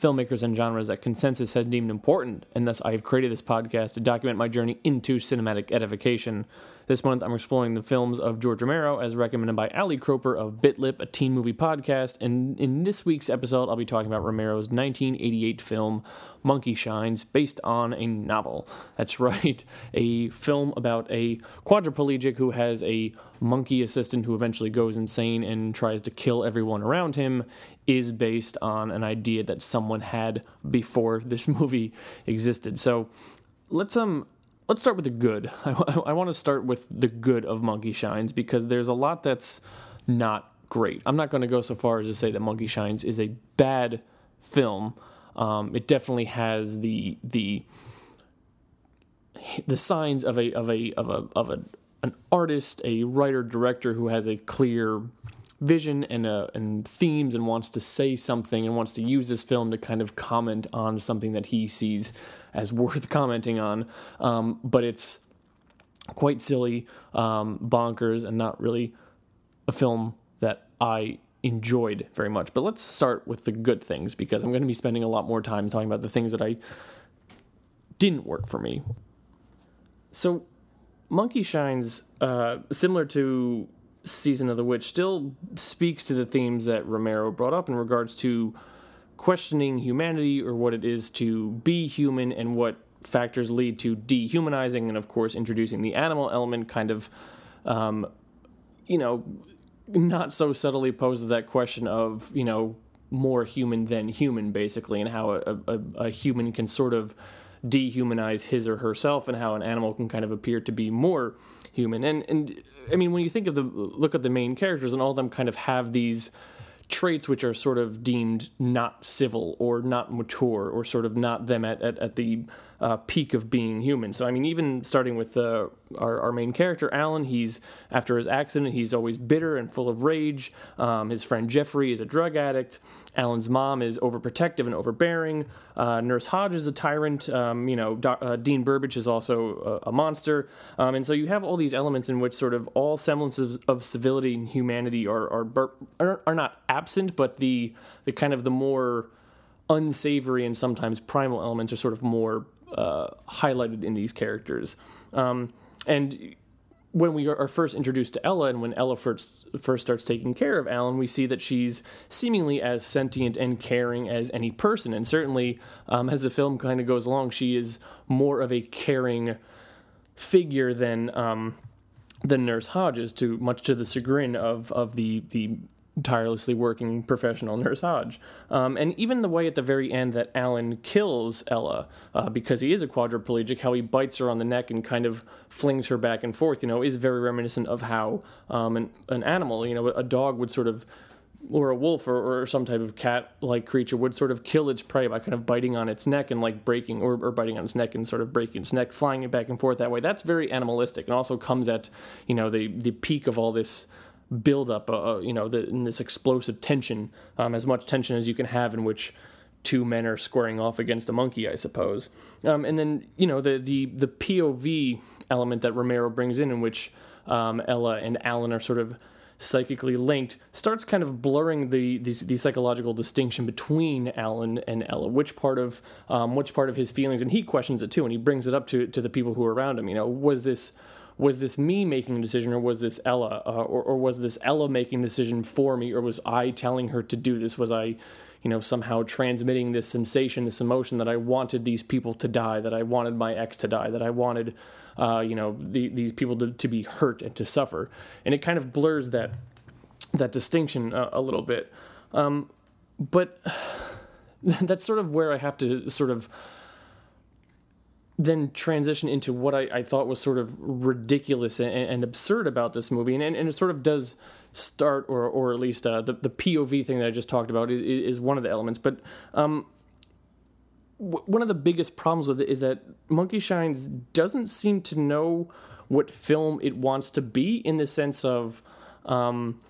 filmmakers, and genres that consensus has deemed important, and thus I have created this podcast to document my journey into cinematic edification. This month, I'm exploring the films of George Romero as recommended by Ali Croper of Bitlip, a teen movie podcast. And in this week's episode, I'll be talking about Romero's 1988 film Monkey Shines, based on a novel. That's right, a film about a quadriplegic who has a monkey assistant who eventually goes insane and tries to kill everyone around him, is based on an idea that someone had before this movie existed. So let's um let's start with the good. I, I, want to start with the good of Monkey Shines because there's a lot that's not great. I'm not going to go so far as to say that Monkey Shines is a bad film. Um, it definitely has the the the signs of a of a of a of a an artist, a writer director who has a clear vision and uh, and themes and wants to say something and wants to use this film to kind of comment on something that he sees as worth commenting on. Um, but it's quite silly, um, bonkers, and not really a film that I enjoyed very much. But let's start with the good things because I'm going to be spending a lot more time talking about the things that I didn't work for me. So, Monkey Shines, uh, similar to Season of the Witch, still speaks to the themes that Romero brought up in regards to questioning humanity or what it is to be human and what factors lead to dehumanizing and of course introducing the animal element kind of um, you know not so subtly poses that question of you know more human than human basically and how a, a, a human can sort of dehumanize his or herself and how an animal can kind of appear to be more human. And and i mean when you think of the look at the main characters and all of them kind of have these traits which are sort of deemed not civil or not mature or sort of not them at, at, at the uh, peak of being human. So, I mean, even starting with uh, our, our main character, Alan, he's after his accident, he's always bitter and full of rage. Um, his friend Jeffrey is a drug addict. Alan's mom is overprotective and overbearing. Uh, Nurse Hodge is a tyrant. Um, you know, Do- uh, Dean Burbage is also a, a monster. Um, and so you have all these elements in which sort of all semblances of civility and humanity are are, are, are not absent, but the the kind of the more unsavory and sometimes primal elements are sort of more uh, highlighted in these characters. Um, and when we are first introduced to Ella, and when Ella first first starts taking care of Alan, we see that she's seemingly as sentient and caring as any person. And certainly, um, as the film kind of goes along, she is more of a caring figure than um, than Nurse Hodges, to much to the chagrin of of the the tirelessly working professional Nurse Hodge. Um, and even the way at the very end that Alan kills Ella uh, because he is a quadriplegic, how he bites her on the neck and kind of flings her back and forth, you know, is very reminiscent of how um, an, an animal, you know, a dog would sort of. Or a wolf or, or some type of cat like creature would sort of kill its prey by kind of biting on its neck and like breaking, or, or biting on its neck and sort of breaking its neck, flying it back and forth that way. That's very animalistic and also comes at, you know, the, the peak of all this build up, uh, you know, the, in this explosive tension, um, as much tension as you can have in which two men are squaring off against a monkey, I suppose. Um, and then you know the the the POV element that Romero brings in, in which um, Ella and Alan are sort of psychically linked, starts kind of blurring the, the the, psychological distinction between Alan and Ella. Which part of um, which part of his feelings, and he questions it too, and he brings it up to to the people who are around him. You know, was this was this me making a decision or was this Ella uh, or, or was this Ella making a decision for me or was I telling her to do this? Was I you know somehow transmitting this sensation this emotion that I wanted these people to die that I wanted my ex to die that I wanted uh, you know the, these people to, to be hurt and to suffer? And it kind of blurs that that distinction uh, a little bit. Um, but that's sort of where I have to sort of then transition into what I, I, thought was sort of ridiculous and, and absurd about this movie, and, and, it sort of does start, or or at least uh, the the POV thing that I just talked about is, is one of the elements. But um, w- one of the biggest problems with it is that Monkey Shines doesn't seem to know what film it wants to be in the sense of um,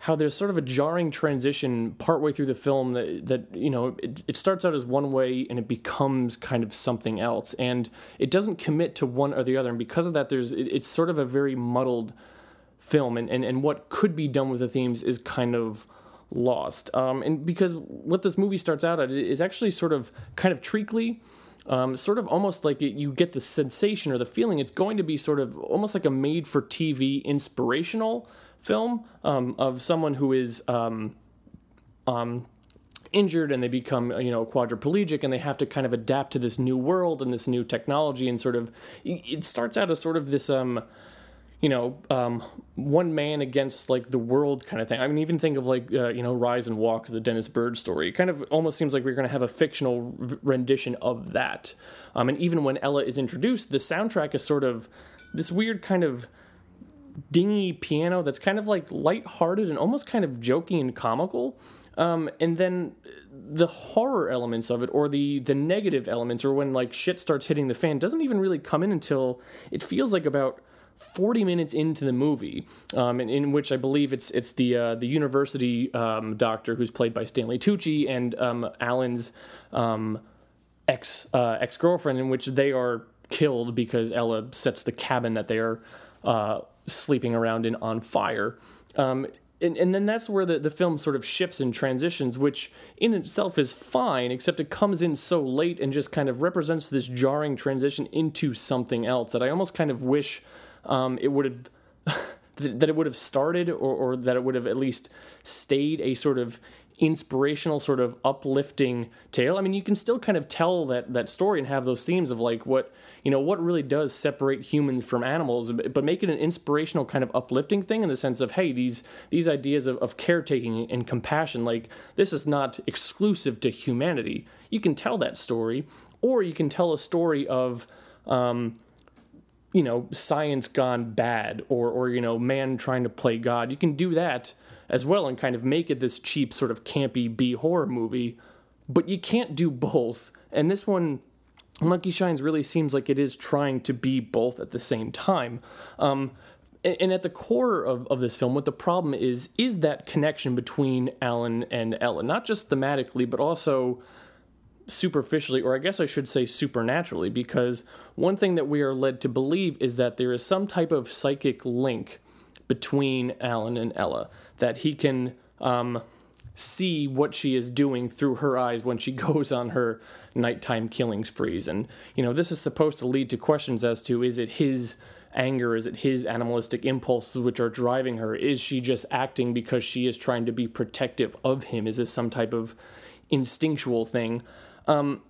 how there's sort of a jarring transition partway through the film that, that you know it, it starts out as one way and it becomes kind of something else. And it doesn't commit to one or the other. And because of that there's it, it's sort of a very muddled film. And, and, and what could be done with the themes is kind of lost. Um, and because what this movie starts out at is actually sort of kind of treacly um, sort of almost like it, you get the sensation or the feeling it's going to be sort of almost like a made for TV inspirational film um, of someone who is um, um, injured and they become you know quadriplegic and they have to kind of adapt to this new world and this new technology and sort of it starts out as sort of this um you know um, one man against like the world kind of thing. I mean even think of like uh, you know rise and walk the dennis byrd story. It kind of almost seems like we're going to have a fictional rendition of that. Um, and even when ella is introduced the soundtrack is sort of this weird kind of dingy piano that's kind of like light-hearted and almost kind of joking and comical. Um, and then the horror elements of it, or the the negative elements, or when like shit starts hitting the fan, doesn't even really come in until it feels like about 40 minutes into the movie, um, in, in, which I believe it's it's the uh, the university um, doctor who's played by Stanley Tucci and um, Alan's um, ex uh, ex girlfriend, in which they are killed because Ella sets the cabin that they are uh, sleeping around in on fire. Um, and, and then that's where the, the film sort of shifts and transitions, which in itself is fine, except it comes in so late and just kind of represents this jarring transition into something else that I almost kind of wish um, it would have. that it would have started or, or that it would have at least stayed a sort of inspirational sort of uplifting tale. I mean, you can still kind of tell that that story and have those themes of like what you know what really does separate humans from animals, but make it an inspirational kind of uplifting thing in the sense of hey, these these ideas of, of caretaking and compassion, like this is not exclusive to humanity. You can tell that story, or you can tell a story of. Um, you know, science gone bad, or or you know, man trying to play God. You can do that as well and kind of make it this cheap sort of campy B horror movie, but you can't do both. And this one, Monkey Shines, really seems like it is trying to be both at the same time. Um, and at the core of, of this film, what the problem is, is that connection between Alan and Ella, not just thematically, but also superficially, or I guess I should say supernaturally, because one thing that we are led to believe is that there is some type of psychic link between Alan and Ella that he can um, see what she is doing through her eyes when she goes on her nighttime killing sprees. And, you know, this is supposed to lead to questions as to is it his anger? Is it his animalistic impulses which are driving her? Is she just acting because she is trying to be protective of him? Is this some type of instinctual thing? Um,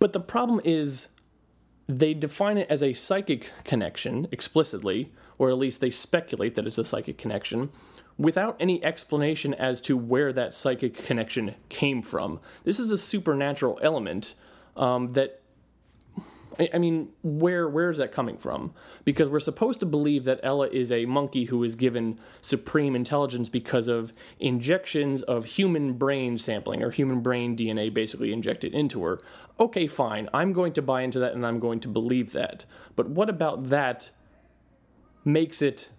but the problem is they define it as a psychic connection explicitly, or at least they speculate that it's a psychic connection, without any explanation as to where that psychic connection came from. This is a supernatural element um, that I mean, where where is that coming from? Because we're supposed to believe that Ella is a monkey who is given supreme intelligence because of injections of human brain sampling or human brain DNA basically injected into her. Okay, fine. I'm going to buy into that and I'm going to believe that. But what about that makes it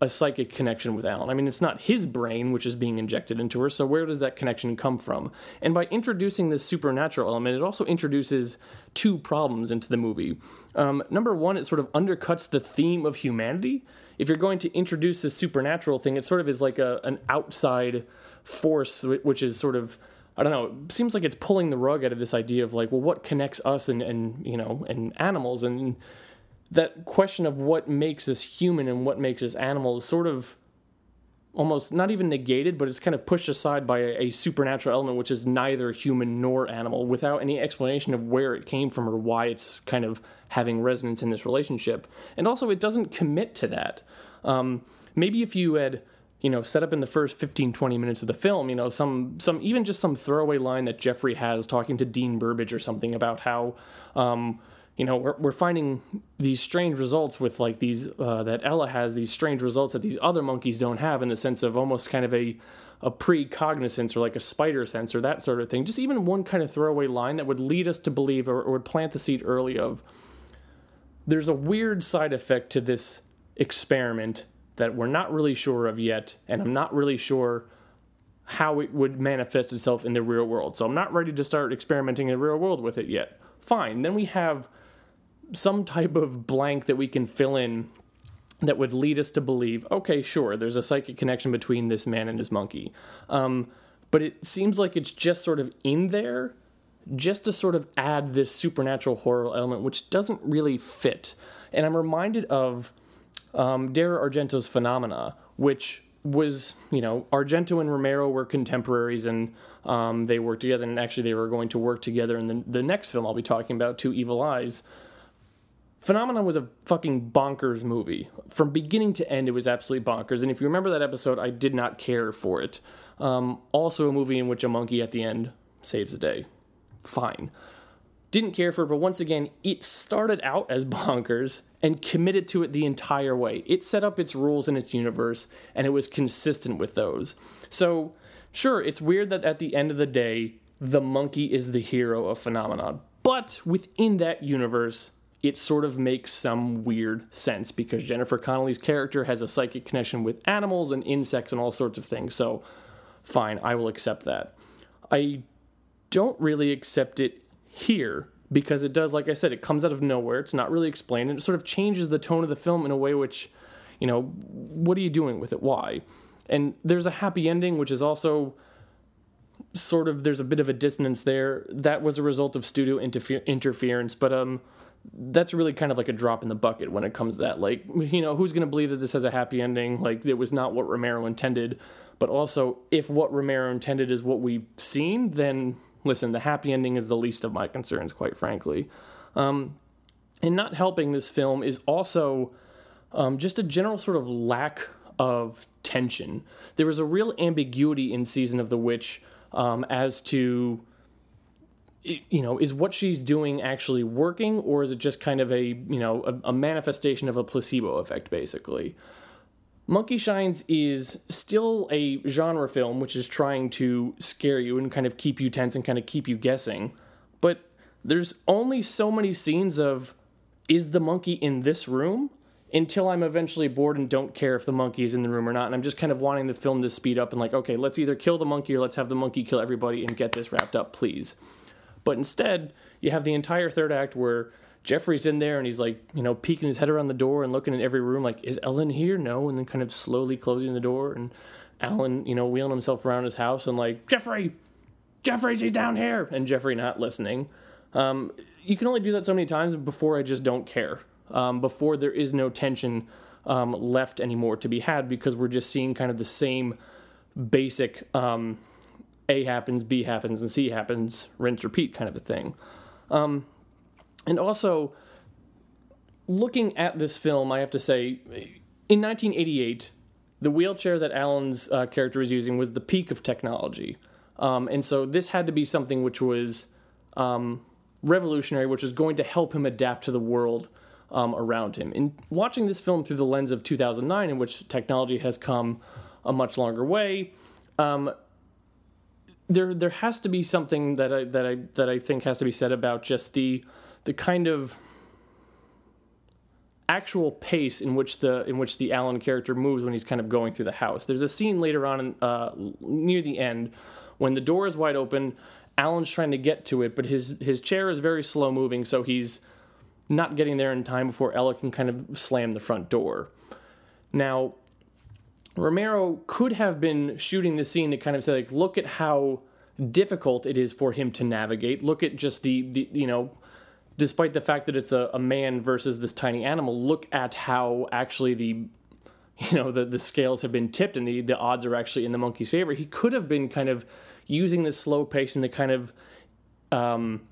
a psychic connection with Alan. I mean, it's not his brain which is being injected into her, so where does that connection come from? And by introducing this supernatural element, it also introduces two problems into the movie. Um, number one, it sort of undercuts the theme of humanity. If you're going to introduce this supernatural thing, it sort of is like a, an outside force, which is sort of I don't know. It seems like it's pulling the rug out of this idea of like, well, what connects us and and you know and animals and that question of what makes us human and what makes us animal is sort of almost not even negated, but it's kind of pushed aside by a, a, supernatural element which is neither human nor animal without any explanation of where it came from or why it's kind of having resonance in this relationship. And also, it doesn't commit to that. Um, maybe if you had you know set up in the first 15 20 minutes of the film you know some some even just some throwaway line that jeffrey has talking to dean burbage or something about how um, you know we're, we're finding these strange results with like these uh, that ella has these strange results that these other monkeys don't have in the sense of almost kind of a a precognizance or like a spider sense or that sort of thing. Just even one kind of throwaway line that would lead us to believe or, or would plant the seed early of there's a weird side effect to this experiment that we're not really sure of yet, and I'm not really sure how it would manifest itself in the real world. So I'm not ready to start experimenting in the real world with it yet. Fine. Then we have some type of blank that we can fill in that would lead us to believe okay, sure, there's a psychic connection between this man and his monkey. Um, but it seems like it's just sort of in there just to sort of add this supernatural horror element, which doesn't really fit. And I'm reminded of um, Argento's Phenomena, which was, you know, Argento and Romero were contemporaries and um, they worked together. And actually, they were going to work together in the, the next film I'll be talking about, Two Evil Eyes. Phenomenon was a fucking bonkers movie. From beginning to end, it was absolutely bonkers. And if you remember that episode, I did not care for it. Um, also, a movie in which a monkey at the end saves the day. Fine. Didn't care for it, but once again, it started out as bonkers and committed to it the entire way. It set up its rules in its universe, and it was consistent with those. So, sure, it's weird that at the end of the day, the monkey is the hero of Phenomenon. But within that universe, it sort of makes some weird sense because Jennifer Connelly's character has a psychic connection with animals and insects and all sorts of things. So, fine, I will accept that. I don't really accept it here because it does, like I said, it comes out of nowhere. It's not really explained, and it sort of changes the tone of the film in a way which, you know, what are you doing with it? Why? And there's a happy ending, which is also sort of there's a bit of a dissonance there. That was a result of studio interfer- interference, but um, that's really kind of like a drop in the bucket when it comes to that. Like, you know, who's going to believe that this has a happy ending? Like, it was not what Romero intended. But also, if what Romero intended is what we've seen, then listen, the happy ending is the least of my concerns, quite frankly. Um, and not helping this film is also um, just a general sort of lack of tension. There was a real ambiguity in Season of the Witch um, as to you know, is what she's doing actually working, or is it just kind of a you know a, a manifestation of a placebo effect, basically? Monkey Shines is still a genre film which is trying to scare you and kind of keep you tense and kind of keep you guessing. But there's only so many scenes of is the monkey in this room until I'm eventually bored and don't care if the monkey is in the room or not. And I'm just kind of wanting the film to speed up and like, okay, let's either kill the monkey or let's have the monkey kill everybody and get this wrapped up, please. But instead, you have the entire third act where Jeffrey's in there and he's like, you know, peeking his head around the door and looking in every room, like, is Ella here? No. And then kind of slowly closing the door. And Alan, you know, wheeling himself around his house and like, Jeffrey, Jeffrey's he's down here. And Jeffrey not listening. Um, you can only do that so many times before I just don't care. Um, before there is no tension um, left anymore to be had because we're just seeing kind of the same basic um, A happens, B happens, and C happens, rinse, repeat kind of a thing. Um, and also, looking at this film, I have to say, in 1988, the wheelchair that Alan's uh, character was using was the peak of technology. Um, and so this had to be something which was um, revolutionary, which was going to help him adapt to the world um, around him. In watching this film through the lens of 2009, in which technology has come a much longer way, um, there there has to be something that I that I that I think has to be said about just the the kind of actual pace in which the in which the Alan character moves when he's kind of going through the house. There's a scene later on uh, near the end when the door is wide open. Alan's trying to get to it, but his his chair is very slow moving, so he's not getting there in time before Ella can kind of slam the front door. Now, Romero could have been shooting the scene to kind of say like, look at how difficult it is for him to navigate. Look at just the, the you know despite the fact that it's a, a man versus this tiny animal, look at how actually the you know the, the scales have been tipped and the, the odds are actually in the monkey's favor. He could have been kind of using this slow pace and the kind of um,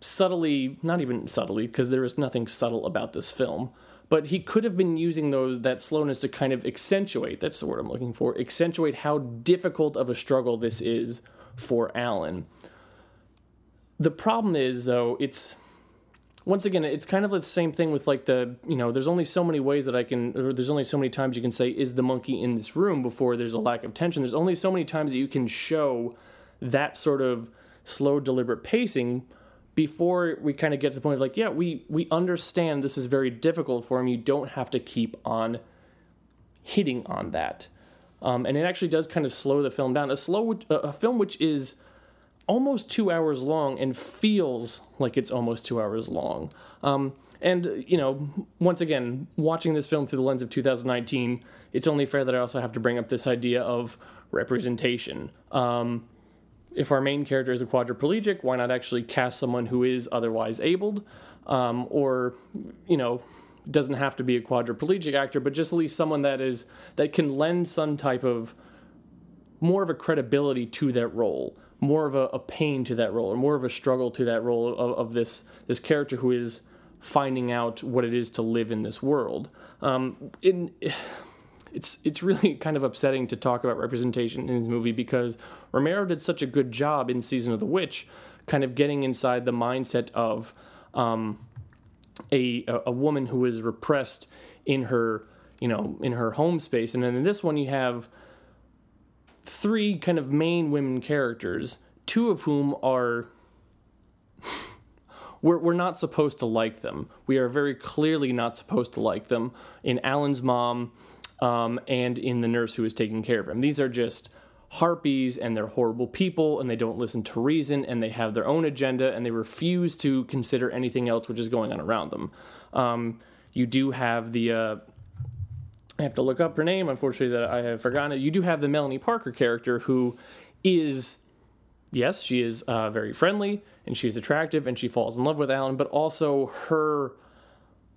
subtly, not even subtly, because there is nothing subtle about this film, but he could have been using those that slowness to kind of accentuate. That's the word I'm looking for. Accentuate how difficult of a struggle this is for Alan. The problem is, though, it's once again, it's kind of the same thing with like the you know, there's only so many ways that I can, or there's only so many times you can say, "Is the monkey in this room?" before there's a lack of tension. There's only so many times that you can show that sort of slow, deliberate pacing before we kind of get to the point of like, yeah, we we understand this is very difficult for him. You don't have to keep on hitting on that, um, and it actually does kind of slow the film down. A slow a film which is almost two hours long and feels like it's almost two hours long. Um, and, you know, once again, watching this film through the lens of 2019, it's only fair that I also have to bring up this idea of representation. Um, if our main character is a quadriplegic, why not actually cast someone who is otherwise abled? Um, or, you know, doesn't have to be a quadriplegic actor, but just at least someone that is that can lend some type of more of a credibility to that role more of a, a, pain to that role or more of a struggle to that role of, of this this character who is finding out what it is to live in this world. Um, in, it's it's really kind of upsetting to talk about representation in this movie because Romero did such a good job in Season of the Witch, kind of getting inside the mindset of um, a a woman who is repressed in her you know in her home space, and then in this one you have three kind of main women characters, two of whom are. we're, we're not supposed to like them. We are very clearly not supposed to like them in Alan's mom um, and in the nurse who is taking care of him. These are just harpies and they're horrible people and they don't listen to reason and they have their own agenda and they refuse to consider anything else which is going on around them. Um, you do have the uh, I have to look up her name, unfortunately, that I have forgotten it. You do have the Melanie Parker character who is, yes, she is uh, very friendly and she's attractive and she falls in love with Alan, but also her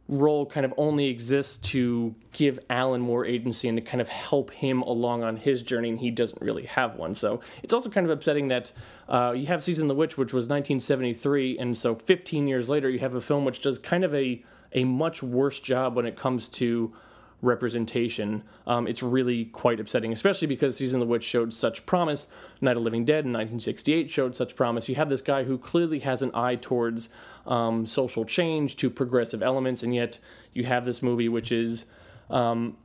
role kind of only exists to give Alan more agency and to kind of help him along on his journey, and he doesn't really have one. So it's also kind of upsetting that uh, you have Season of the Witch, which was 1973, and so 15 years later, you have a film which does kind of a, a much worse job when it comes to representation. Um, it's really quite upsetting, especially because Season of the Witch showed such promise. Night of Living Dead in 1968 showed such promise. You have this guy who clearly has an eye towards um, social change, to progressive elements, and yet you have this movie which is um,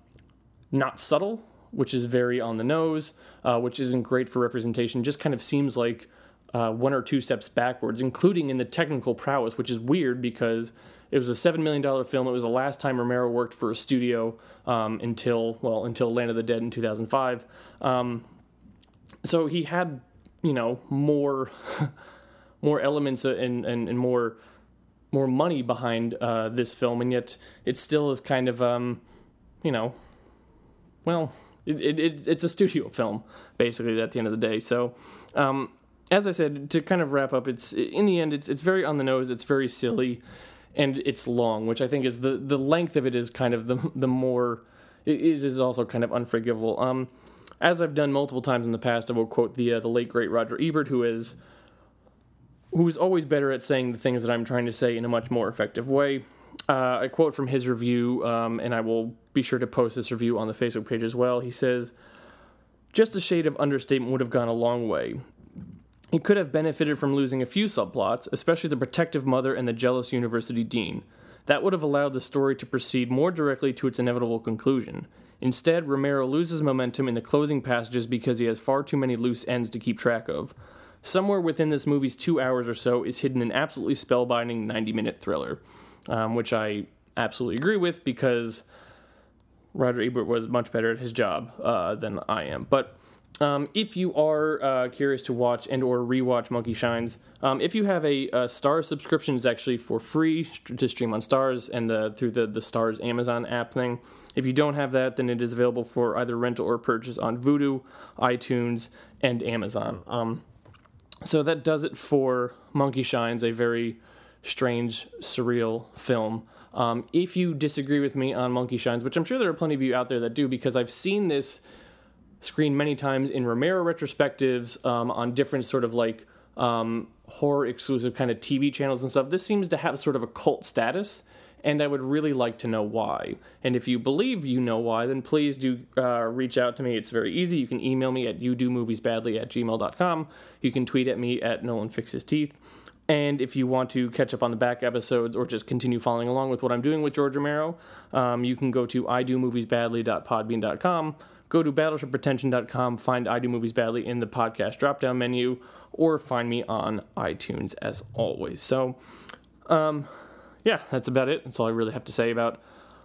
not subtle, which is very on the nose, uh, which isn't great for representation. Just kind of seems like uh, one or two steps backwards, including in the technical prowess, which is weird because it was a seven million dollar film. It was the last time Romero worked for a studio um, until well until Land of the Dead in 2005. Um, so he had you know more more elements and, and, and more more money behind uh, this film, and yet it still is kind of um, you know well it, it, it, it's a studio film basically at the end of the day. So um, as I said, to kind of wrap up, it's in the end, it's it's very on the nose. It's very silly and it's long, which I think is the the length of it is kind of the the more is is also kind of unforgivable. Um, as I've done multiple times in the past, I will quote the uh, the late great Roger Ebert, who is who is always better at saying the things that I'm trying to say in a much more effective way. Uh, I quote from his review, um, and I will be sure to post this review on the Facebook page as well. He says, "Just a shade of understatement would have gone a long way. He could have benefited from losing a few subplots, especially the protective mother and the jealous university dean. That would have allowed the story to proceed more directly to its inevitable conclusion. Instead, Romero loses momentum in the closing passages because he has far too many loose ends to keep track of. Somewhere within this movie's two hours or so is hidden an absolutely spellbinding 90 minute thriller, um, which I absolutely agree with because Roger Ebert was much better at his job uh, than I am. But um, if you are uh, curious to watch and or rewatch Monkey Shines, um, if you have a, a Starz subscription, it's actually for free to stream on Starz and the, through the the Starz Amazon app thing. If you don't have that, then it is available for either rental or purchase on Vudu, iTunes, and Amazon. Um, so that does it for Monkey Shines, a very strange, surreal film. Um, if you disagree with me on Monkey Shines, which I'm sure there are plenty of you out there that do, because I've seen this screened many times in Romero retrospectives um, on different sort of like um, horror exclusive kind of TV channels and stuff. This seems to have sort of a cult status, and I would really like to know why. And if you believe you know why, then please do uh, reach out to me. It's very easy. You can email me at you do movies badly at gmail.com. You can tweet at me at Nolan Fix His Teeth. And if you want to catch up on the back episodes or just continue following along with what I'm doing with George Romero, um, you can go to idomoviesbadly.podbean.com, go to battleshippretension.com, find I Do Movies Badly in the podcast drop down menu, or find me on iTunes as always. So, um, yeah, that's about it. That's all I really have to say about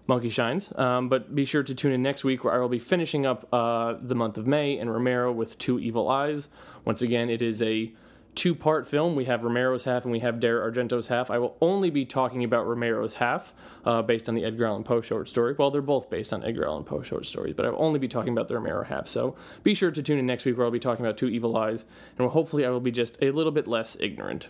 Monkey Shines. Um, but be sure to tune in next week where I will be finishing up uh, the month of May and Romero with Two Evil Eyes. Once again, it is a two part film. We have Romero's half and we have Dario Argento's half. I will only be talking about Romero's half uh, based on the Edgar Allan Poe short story. Well, they're both based on Edgar Allan Poe short stories, but I will only be talking about the Romero half. So be sure to tune in next week where I'll be talking about Two Evil Eyes, and hopefully I will be just a little bit less ignorant.